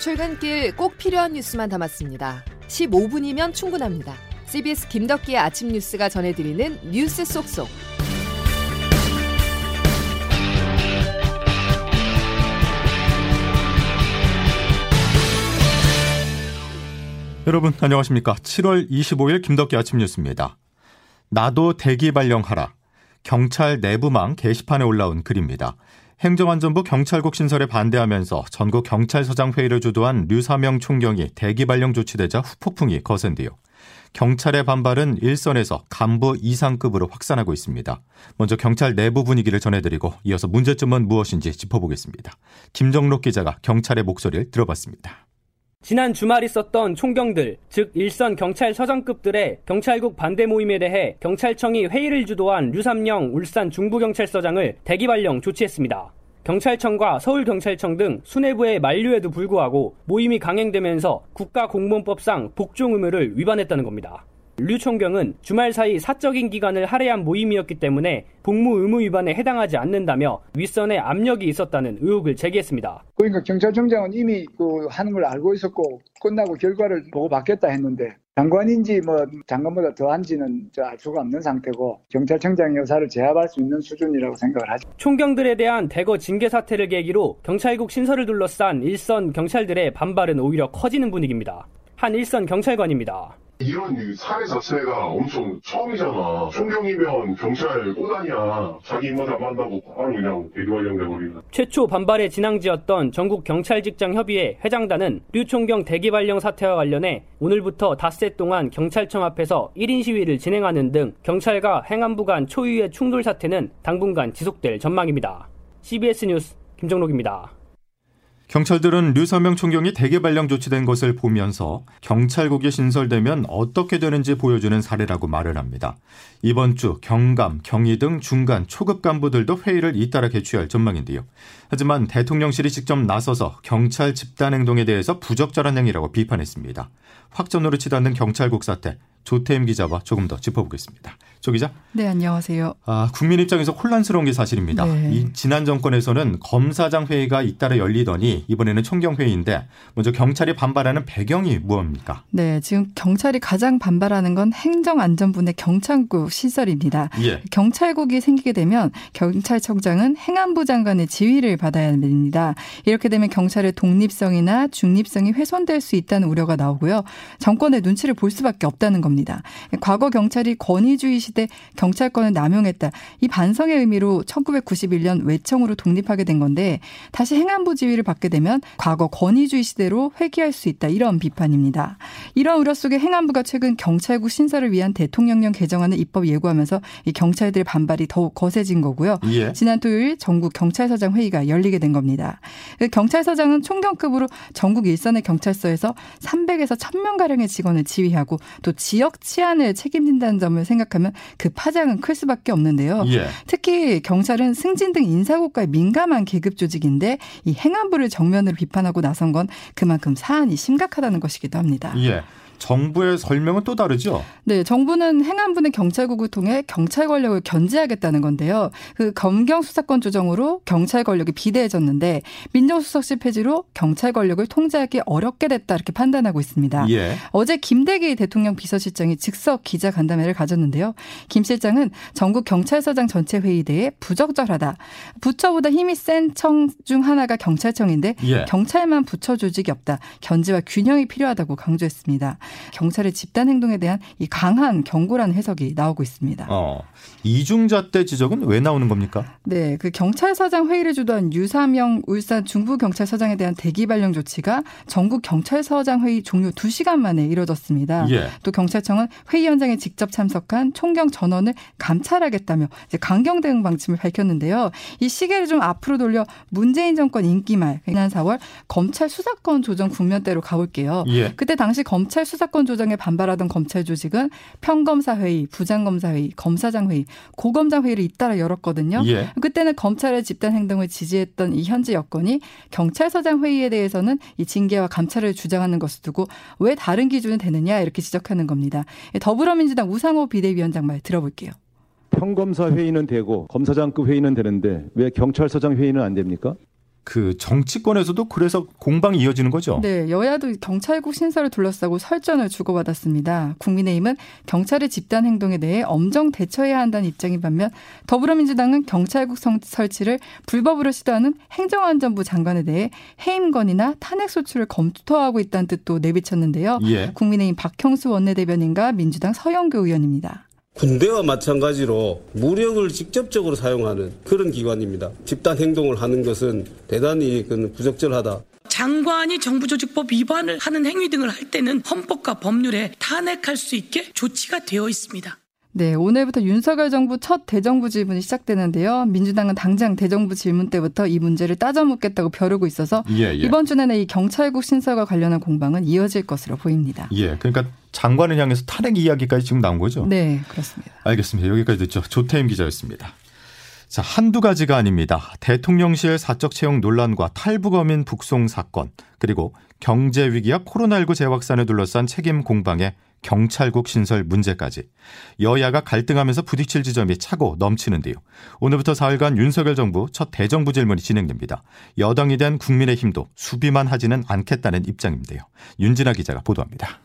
출근길 꼭 필요한 뉴스만 담았습니다. 15분이면 충분합니다. CBS 김덕기의 아침 뉴스가 전해드리는 뉴스 속속. 여러분 안녕하십니까? 7월 25일 김덕기 아침 뉴스입니다. 나도 대기 발령하라. 경찰 내부망 게시판에 올라온 글입니다. 행정안전부 경찰국 신설에 반대하면서 전국 경찰서장 회의를 주도한 류사명 총경이 대기 발령 조치되자 후폭풍이 거센 뒤요. 경찰의 반발은 일선에서 간부 이상급으로 확산하고 있습니다. 먼저 경찰 내부 분위기를 전해드리고 이어서 문제점은 무엇인지 짚어보겠습니다. 김정록 기자가 경찰의 목소리를 들어봤습니다. 지난 주말 있었던 총경들, 즉 일선 경찰서장급들의 경찰국 반대 모임에 대해 경찰청이 회의를 주도한 류삼영 울산 중부경찰서장을 대기발령 조치했습니다. 경찰청과 서울경찰청 등 수뇌부의 만류에도 불구하고 모임이 강행되면서 국가공무원법상 복종 의무를 위반했다는 겁니다. 류 총경은 주말 사이 사적인 기간을 할애한 모임이었기 때문에 복무 의무 위반에 해당하지 않는다며 윗선에 압력이 있었다는 의혹을 제기했습니다. 그러니까 경찰청장은 이미 그 하는 걸 알고 있었고 끝나고 결과를 보고 받겠다 했는데 장관인지 뭐 장관보다 더한지는 알 수가 없는 상태고 경찰청장 여사를 제압할 수 있는 수준이라고 생각을 하죠. 총경들에 대한 대거 징계 사태를 계기로 경찰국 신설을 둘러싼 일선 경찰들의 반발은 오히려 커지는 분위기입니다. 한 일선 경찰관입니다. 이런 사례 자체가 엄청 처음이잖아. 총경이면 경찰 꼬단이야. 자기 입맛 안 맞다고 바로 그냥 대기발령돼버리는. 최초 반발의 진앙지였던 전국 경찰직장협의회 회장단은 류 총경 대기발령 사태와 관련해 오늘부터 닷새 동안 경찰청 앞에서 1인 시위를 진행하는 등 경찰과 행안부 간 초유의 충돌 사태는 당분간 지속될 전망입니다. CBS 뉴스 김정록입니다. 경찰들은 류사명 총경이 대개 발령 조치된 것을 보면서 경찰국이 신설되면 어떻게 되는지 보여주는 사례라고 말을 합니다. 이번 주 경감, 경위 등 중간, 초급 간부들도 회의를 잇따라 개최할 전망인데요. 하지만 대통령실이 직접 나서서 경찰 집단 행동에 대해서 부적절한 행위라고 비판했습니다. 확전으로 치닫는 경찰국 사태, 조태임 기자와 조금 더 짚어보겠습니다. 조 기자. 네, 안녕하세요. 아, 국민 입장에서 혼란스러운 게 사실입니다. 네. 이 지난 정권에서는 검사장 회의가 잇따라 열리더니 이번에는 총경 회의인데 먼저 경찰이 반발하는 배경이 무엇입니까? 네, 지금 경찰이 가장 반발하는 건 행정안전부의 경찰국 시설입니다. 예. 경찰국이 생기게 되면 경찰청장은 행안부 장관의 지휘를 받아야 됩니다. 이렇게 되면 경찰의 독립성이나 중립성이 훼손될 수 있다는 우려가 나오고요. 정권의 눈치를 볼 수밖에 없다는 겁니다. 과거 경찰이 권위주의 시대 경찰권을 남용했다. 이 반성의 의미로 1991년 외청으로 독립하게 된 건데 다시 행안부 지위를 받게 되면 과거 권위주의 시대로 회귀할 수 있다. 이런 비판입니다. 이런 우려 속에 행안부가 최근 경찰국 신설을 위한 대통령령 개정안을 입법 예고하면서 이 경찰들의 반발이 더욱 거세진 거고요. 예. 지난 토요일 전국 경찰서장 회의가 열리게 된 겁니다. 그 경찰서장은 총경급으로 전국 일선의 경찰서에서 300에서 1000명 가량의 직원을 지휘하고 또 지역 치안을 책임진다는 점을 생각하면 그 파장은 클 수밖에 없는데요. 예. 특히 경찰은 승진 등 인사고과에 민감한 계급 조직인데 이 행안부를 정면으로 비판하고 나선 건 그만큼 사안이 심각하다는 것이기도 합니다. 예. 정부의 설명은 또 다르죠? 네, 정부는 행안부는 경찰국을 통해 경찰 권력을 견제하겠다는 건데요. 그 검경 수사권 조정으로 경찰 권력이 비대해졌는데 민정수석실 폐지로 경찰 권력을 통제하기 어렵게 됐다 이렇게 판단하고 있습니다. 예. 어제 김대기 대통령 비서실장이 즉석 기자 간담회를 가졌는데요. 김 실장은 전국 경찰서장 전체 회의 대해 부적절하다. 부처보다 힘이 센 청 중 하나가 경찰청인데 예. 경찰만 부처 조직이 없다. 견제와 균형이 필요하다고 강조했습니다. 경찰의 집단 행동에 대한 이 강한 경고라는 해석이 나오고 있습니다. 어, 이중잣대 지적은 왜 나오는 겁니까? 네, 그 경찰서장 회의를 주도한 유사명 울산 중부경찰서장에 대한 대기 발령 조치가 전국 경찰서장 회의 종료 2시간 만에 이뤄졌습니다. 예. 또 경찰청은 회의 현장에 직접 참석한 총경 전원을 감찰하겠다며 강경 대응 방침을 밝혔는데요. 이 시계를 좀 앞으로 돌려 문재인 정권 임기 말 지난 4월 검찰 수사권 조정 국면대로 가볼게요. 예. 그때 당시 검찰 수사 수사권 조정에 반발하던 검찰 조직은 평검사 회의, 부장검사 회의, 검사장 회의, 고검장 회의를 잇따라 열었거든요. 예. 그때는 검찰의 집단 행동을 지지했던 이 현재 여건이 경찰서장 회의에 대해서는 이 징계와 감찰을 주장하는 것을 두고 왜 다른 기준이 되느냐 이렇게 지적하는 겁니다. 더불어민주당 우상호 비대위원장 말 들어볼게요. 평검사 회의는 되고 검사장급 회의는 되는데 왜 경찰서장 회의는 안 됩니까? 그 정치권에서도 그래서 공방이 이어지는 거죠. 네, 여야도 경찰국 신설을 둘러싸고 설전을 주고받았습니다. 국민의힘은 경찰의 집단 행동에 대해 엄정 대처해야 한다는 입장인 반면 더불어민주당은 경찰국 설치를 불법으로 시도하는 행정안전부 장관에 대해 해임 건이나 탄핵 소추를 검토하고 있다는 뜻도 내비쳤는데요. 예. 국민의힘 박형수 원내대변인과 민주당 서영교 의원입니다. 군대와 마찬가지로 무력을 직접적으로 사용하는 그런 기관입니다. 집단 행동을 하는 것은 대단히 부적절하다. 장관이 정부조직법 위반을 하는 행위 등을 할 때는 헌법과 법률에 탄핵할 수 있게 조치가 되어 있습니다. 네, 오늘부터 윤석열 정부 첫 대정부 질문이 시작되는데요. 민주당은 당장 대정부 질문 때부터 이 문제를 따져 묻겠다고 벼르고 있어서 예, 예. 이번 주 내내 이 경찰국 신설과 관련한 공방은 이어질 것으로 보입니다. 예, 그러니까 장관을 향해서 탄핵 이야기까지 지금 나온 거죠? 네, 그렇습니다. 알겠습니다. 여기까지 듣죠. 조태임 기자였습니다. 자, 한두 가지가 아닙니다. 대통령실 사적 채용 논란과 탈북어민 북송 사건, 그리고 경제 위기와 코로나19 재확산을 둘러싼 책임 공방에 경찰국 신설 문제까지 여야가 갈등하면서 부딪힐 지점이 차고 넘치는데요. 오늘부터 사흘간 윤석열 정부 첫 대정부 질문이 진행됩니다. 여당이 된 국민의힘도 수비만 하지는 않겠다는 입장인데요. 윤진아 기자가 보도합니다.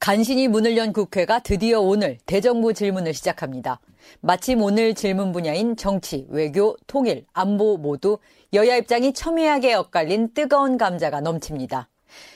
간신히 문을 연 국회가 드디어 오늘 대정부 질문을 시작합니다. 마침 오늘 질문 분야인 정치, 외교, 통일, 안보 모두 여야 입장이 첨예하게 엇갈린 뜨거운 감자가 넘칩니다.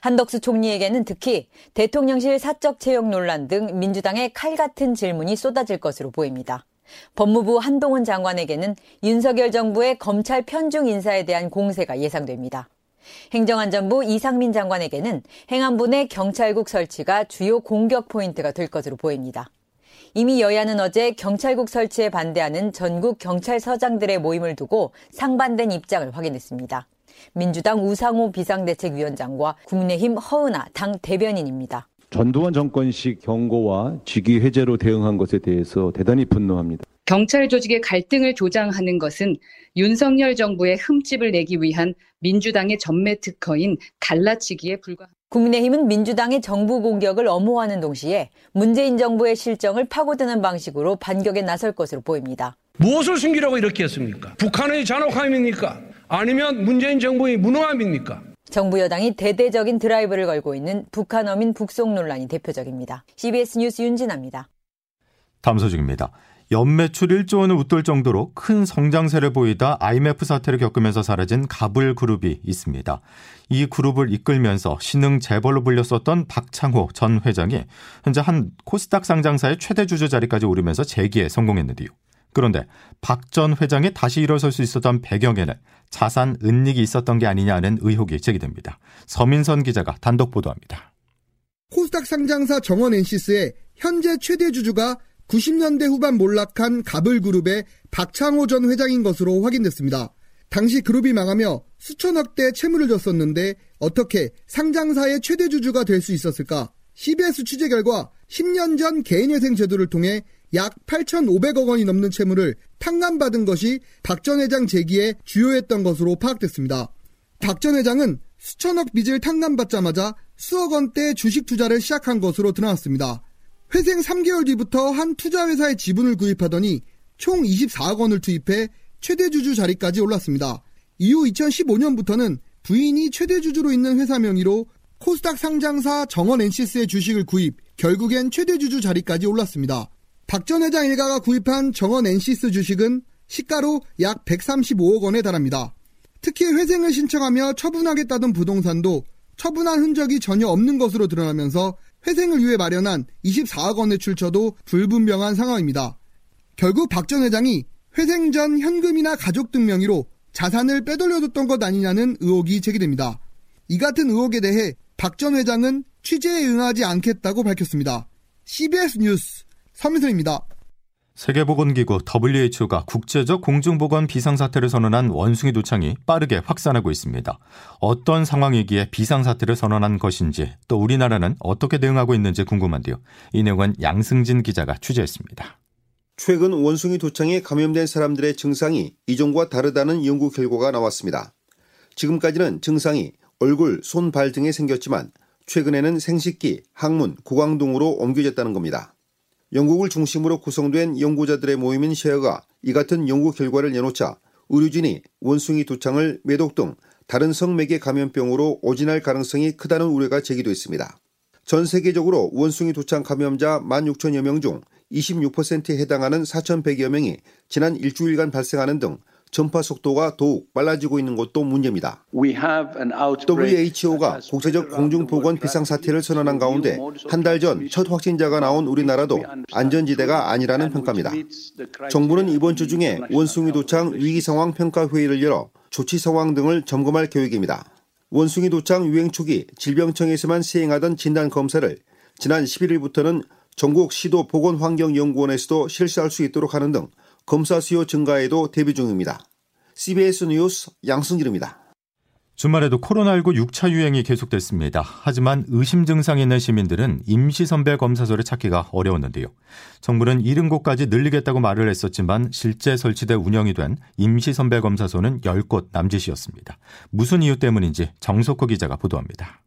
한덕수 총리에게는 특히 대통령실 사적 채용 논란 등 민주당의 칼 같은 질문이 쏟아질 것으로 보입니다. 법무부 한동훈 장관에게는 윤석열 정부의 검찰 편중 인사에 대한 공세가 예상됩니다. 행정안전부 이상민 장관에게는 행안부 내 경찰국 설치가 주요 공격 포인트가 될 것으로 보입니다. 이미 여야는 어제 경찰국 설치에 반대하는 전국 경찰서장들의 모임을 두고 상반된 입장을 확인했습니다. 민주당 우상호 비상대책위원장과 국민의힘 허은하 당 대변인입니다. 전두환 정권식 경고와 직위 해제로 대응한 것에 대해서 대단히 분노합니다. 경찰 조직의 갈등을 조장하는 것은 윤석열 정부의 흠집을 내기 위한 민주당의 전매 특허인 갈라치기에 불과합니다. 국민의힘은 민주당의 정부 공격을 엄호하는 동시에 문재인 정부의 실정을 파고드는 방식으로 반격에 나설 것으로 보입니다. 무엇을 숨기라고 이렇게 했습니까? 북한의 잔혹함입니까? 아니면 문재인 정부의 무능함입니까? 정부 여당이 대대적인 드라이브를 걸고 있는 북한 어민 북송 논란이 대표적입니다. CBS 뉴스 윤진아입니다. 다음 소식입니다. 연매출 1조 원을 웃돌 정도로 큰 성장세를 보이다 IMF 사태를 겪으면서 사라진 가불 그룹이 있습니다. 이 그룹을 이끌면서 신흥 재벌로 불렸었던 박창호 전 회장이 현재 한 코스닥 상장사의 최대 주주 자리까지 오르면서 재기에 성공했는데요. 그런데 박 전 회장이 다시 일어설 수 있었던 배경에는 자산 은닉이 있었던 게 아니냐는 의혹이 제기됩니다. 서민선 기자가 단독 보도합니다. 코스닥 상장사 정원 엔시스의 현재 최대 주주가 90년대 후반 몰락한 가블그룹의 박창호 전 회장인 것으로 확인됐습니다. 당시 그룹이 망하며 수천억 대 채무를 졌었는데 어떻게 상장사의 최대 주주가 될 수 있었을까? CBS 취재 결과 10년 전 개인회생 제도를 통해 약 8,500억 원이 넘는 채무를 탕감받은 것이 박 전 회장 재기에 주요했던 것으로 파악됐습니다. 박 전 회장은 수천억 빚을 탕감받자마자 수억 원대 주식 투자를 시작한 것으로 드러났습니다. 회생 3개월 뒤부터 한 투자회사의 지분을 구입하더니 총 24억 원을 투입해 최대주주 자리까지 올랐습니다. 이후 2015년부터는 부인이 최대주주로 있는 회사 명의로 코스닥 상장사 정원 NCS의 주식을 구입, 결국엔 최대주주 자리까지 올랐습니다. 박 전 회장 일가가 구입한 정원 NCS 주식은 시가로 약 135억 원에 달합니다. 특히 회생을 신청하며 처분하겠다던 부동산도 처분한 흔적이 전혀 없는 것으로 드러나면서 회생을 위해 마련한 24억 원의 출처도 불분명한 상황입니다. 결국 박 전 회장이 회생 전 현금이나 가족 등 명의로 자산을 빼돌려줬던 것 아니냐는 의혹이 제기됩니다. 이 같은 의혹에 대해 박 전 회장은 취재에 응하지 않겠다고 밝혔습니다. CBS 뉴스 서민선입니다. 세계보건기구 WHO가 국제적 공중보건 비상사태를 선언한 원숭이 도창이 빠르게 확산하고 있습니다. 어떤 상황이기에 비상사태를 선언한 것인지 또 우리나라는 어떻게 대응하고 있는지 궁금한데요. 이 내용은 양승진 기자가 취재했습니다. 최근 원숭이 도창에 감염된 사람들의 증상이 이전과 다르다는 연구 결과가 나왔습니다. 지금까지는 증상이 얼굴, 손, 발 등에 생겼지만 최근에는 생식기, 항문, 구강 등으로 옮겨졌다는 겁니다. 영국을 중심으로 구성된 연구자들의 모임인 셰어가 이 같은 연구 결과를 내놓자 의료진이 원숭이 두창을 매독 등 다른 성매개 감염병으로 오진할 가능성이 크다는 우려가 제기됐습니다. 전 세계적으로 원숭이 도창 감염자 16,000여 명 중 26%에 해당하는 4,100여 명이 지난 일주일간 발생하는 등 전파 속도가 더욱 빨라지고 있는 것도 문제입니다. WHO가 국제적 공중보건 비상사태를 선언한 가운데 한 달 전 첫 확진자가 나온 우리나라도 안전지대가 아니라는 평가입니다. 정부는 이번 주 중에 원숭이 도창 위기 상황 평가 회의를 열어 조치 상황 등을 점검할 계획입니다. 원숭이 도창 유행 초기 질병청에서만 시행하던 진단 검사를 지난 11일부터는 전국 시도 보건환경연구원에서도 실시할 수 있도록 하는 등 검사 수요 증가에도 대비 중입니다. CBS 뉴스 양승길입니다. 주말에도 코로나19 6차 유행이 계속됐습니다. 하지만 의심 증상이 있는 시민들은 임시선별 검사소를 찾기가 어려웠는데요. 정부는 70곳까지 늘리겠다고 말을 했었지만 실제 설치돼 운영이 된 임시선별 검사소는 10곳 남짓이었습니다. 무슨 이유 때문인지 정석호 기자가 보도합니다.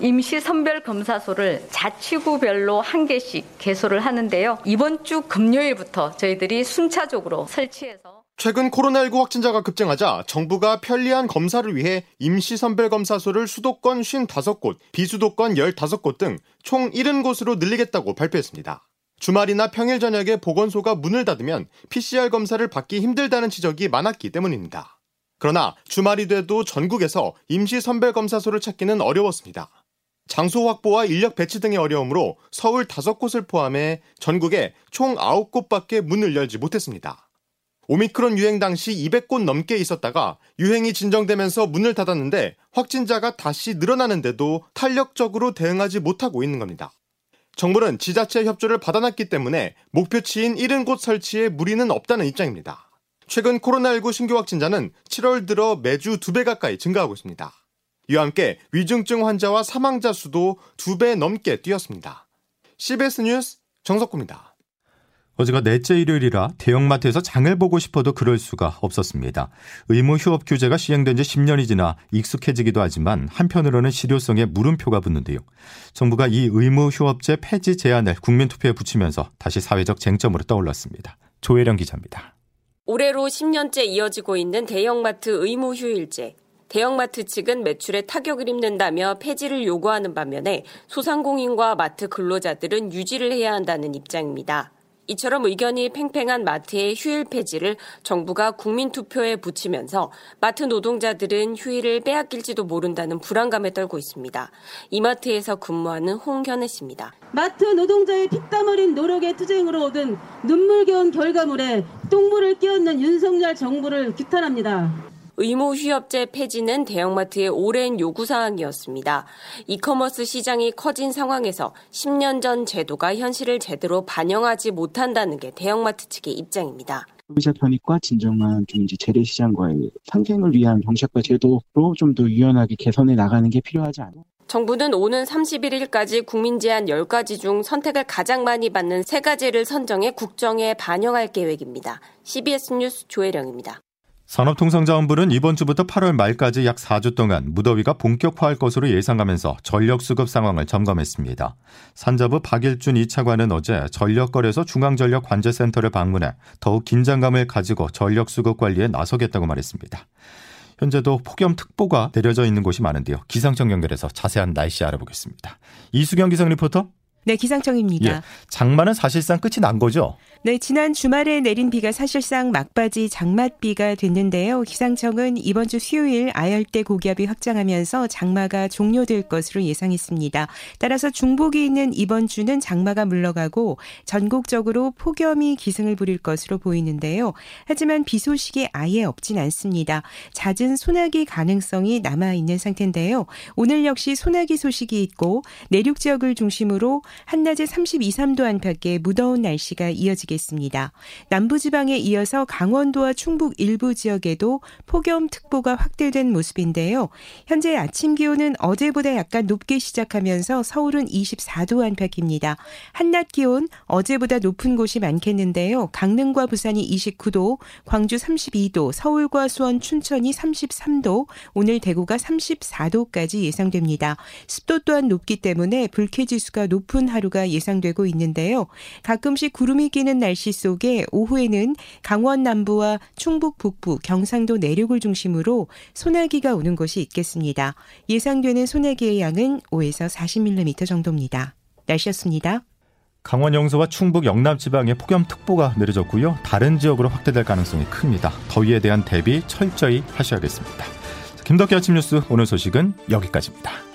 임시 선별 검사소를 자치구별로 한 개씩 개소를 하는데요. 이번 주 금요일부터 저희들이 순차적으로 설치해서 최근 코로나19 확진자가 급증하자 정부가 편리한 검사를 위해 임시 선별 검사소를 수도권 55곳, 비수도권 15곳 등 총 70곳으로 늘리겠다고 발표했습니다. 주말이나 평일 저녁에 보건소가 문을 닫으면 PCR 검사를 받기 힘들다는 지적이 많았기 때문입니다. 그러나 주말이 돼도 전국에서 임시 선별 검사소를 찾기는 어려웠습니다. 장소 확보와 인력 배치 등의 어려움으로 서울 5곳을 포함해 전국에 총 9곳밖에 문을 열지 못했습니다. 오미크론 유행 당시 200곳 넘게 있었다가 유행이 진정되면서 문을 닫았는데 확진자가 다시 늘어나는데도 탄력적으로 대응하지 못하고 있는 겁니다. 정부는 지자체 협조를 받아놨기 때문에 목표치인 70곳 설치에 무리는 없다는 입장입니다. 최근 코로나19 신규 확진자는 7월 들어 매주 2배 가까이 증가하고 있습니다. 이와 함께 위중증 환자와 사망자 수도 두 배 넘게 뛰었습니다. CBS 뉴스 정석구입니다. 어제가 넷째 일요일이라 대형마트에서 장을 보고 싶어도 그럴 수가 없었습니다. 의무 휴업 규제가 시행된 지 10년이 지나 익숙해지기도 하지만 한편으로는 실효성에 물음표가 붙는데요. 정부가 이 의무 휴업제 폐지 제안을 국민투표에 붙이면서 다시 사회적 쟁점으로 떠올랐습니다. 조혜령 기자입니다. 올해로 10년째 이어지고 있는 대형마트 의무 휴일제. 대형마트 측은 매출에 타격을 입는다며 폐지를 요구하는 반면에 소상공인과 마트 근로자들은 유지를 해야 한다는 입장입니다. 이처럼 의견이 팽팽한 마트의 휴일 폐지를 정부가 국민 투표에 붙이면서 마트 노동자들은 휴일을 빼앗길지도 모른다는 불안감에 떨고 있습니다. 이마트에서 근무하는 홍현애 씨입니다. 마트 노동자의 피땀 어린 노력의 투쟁으로 얻은 눈물겨운 결과물에 똥물을 끼얹는 윤석열 정부를 규탄합니다. 의무 휴업제 폐지는 대형마트의 오랜 요구사항이었습니다. 이커머스 시장이 커진 상황에서 10년 전 제도가 현실을 제대로 반영하지 못한다는 게 대형마트 측의 입장입니다. 소비자 편익과 진정한 좀 이제 재래시장과의 상생을 위한 정책과 제도로 좀 더 유연하게 개선해 나가는 게 필요하지 않나. 정부는 오는 31일까지 국민 제안 10가지 중 선택을 가장 많이 받는 3가지를 선정해 국정에 반영할 계획입니다. CBS 뉴스 조혜령입니다. 산업통상자원부는 이번 주부터 8월 말까지 약 4주 동안 무더위가 본격화할 것으로 예상하면서 전력 수급 상황을 점검했습니다. 산자부 박일준 2차관은 어제 전력거래소 중앙전력관제센터를 방문해 더욱 긴장감을 가지고 전력 수급 관리에 나서겠다고 말했습니다. 현재도 폭염특보가 내려져 있는 곳이 많은데요. 기상청 연결해서 자세한 날씨 알아보겠습니다. 이수경 기상 리포터. 네, 기상청입니다. 예, 장마는 사실상 끝이 난 거죠? 네, 지난 주말에 내린 비가 사실상 막바지 장맛비가 됐는데요. 기상청은 이번 주 수요일 아열대 고기압이 확장하면서 장마가 종료될 것으로 예상했습니다. 따라서 중복이 있는 이번 주는 장마가 물러가고 전국적으로 폭염이 기승을 부릴 것으로 보이는데요. 하지만 비 소식이 아예 없진 않습니다. 잦은 소나기 가능성이 남아 있는 상태인데요. 오늘 역시 소나기 소식이 있고 내륙 지역을 중심으로 한낮에 32, 3도 안팎의 무더운 날씨가 이어지겠습니다. 남부지방에 이어서 강원도와 충북 일부 지역에도 폭염특보가 확대된 모습인데요. 현재 아침 기온은 어제보다 약간 높게 시작하면서 서울은 24도 안팎입니다. 한낮 기온 어제보다 높은 곳이 많겠는데요. 강릉과 부산이 29도, 광주 32도, 서울과 수원, 춘천이 33도, 오늘 대구가 34도까지 예상됩니다. 습도 또한 높기 때문에 불쾌지수가 높은 맑은 하루가 예상되고 있는데요. 가끔씩 구름이 끼는 날씨 속에 오후에는 강원 남부와 충북 북부, 경상도 내륙을 중심으로 소나기가 오는 곳이 있겠습니다. 예상되는 소나기의 양은 5에서 40mm 정도입니다. 날씨였습니다. 강원 영서와 충북 영남 지방에 폭염특보가 내려졌고요. 다른 지역으로 확대될 가능성이 큽니다. 더위에 대한 대비 철저히 하셔야겠습니다. 김덕기 아침 뉴스 오늘 소식은 여기까지입니다.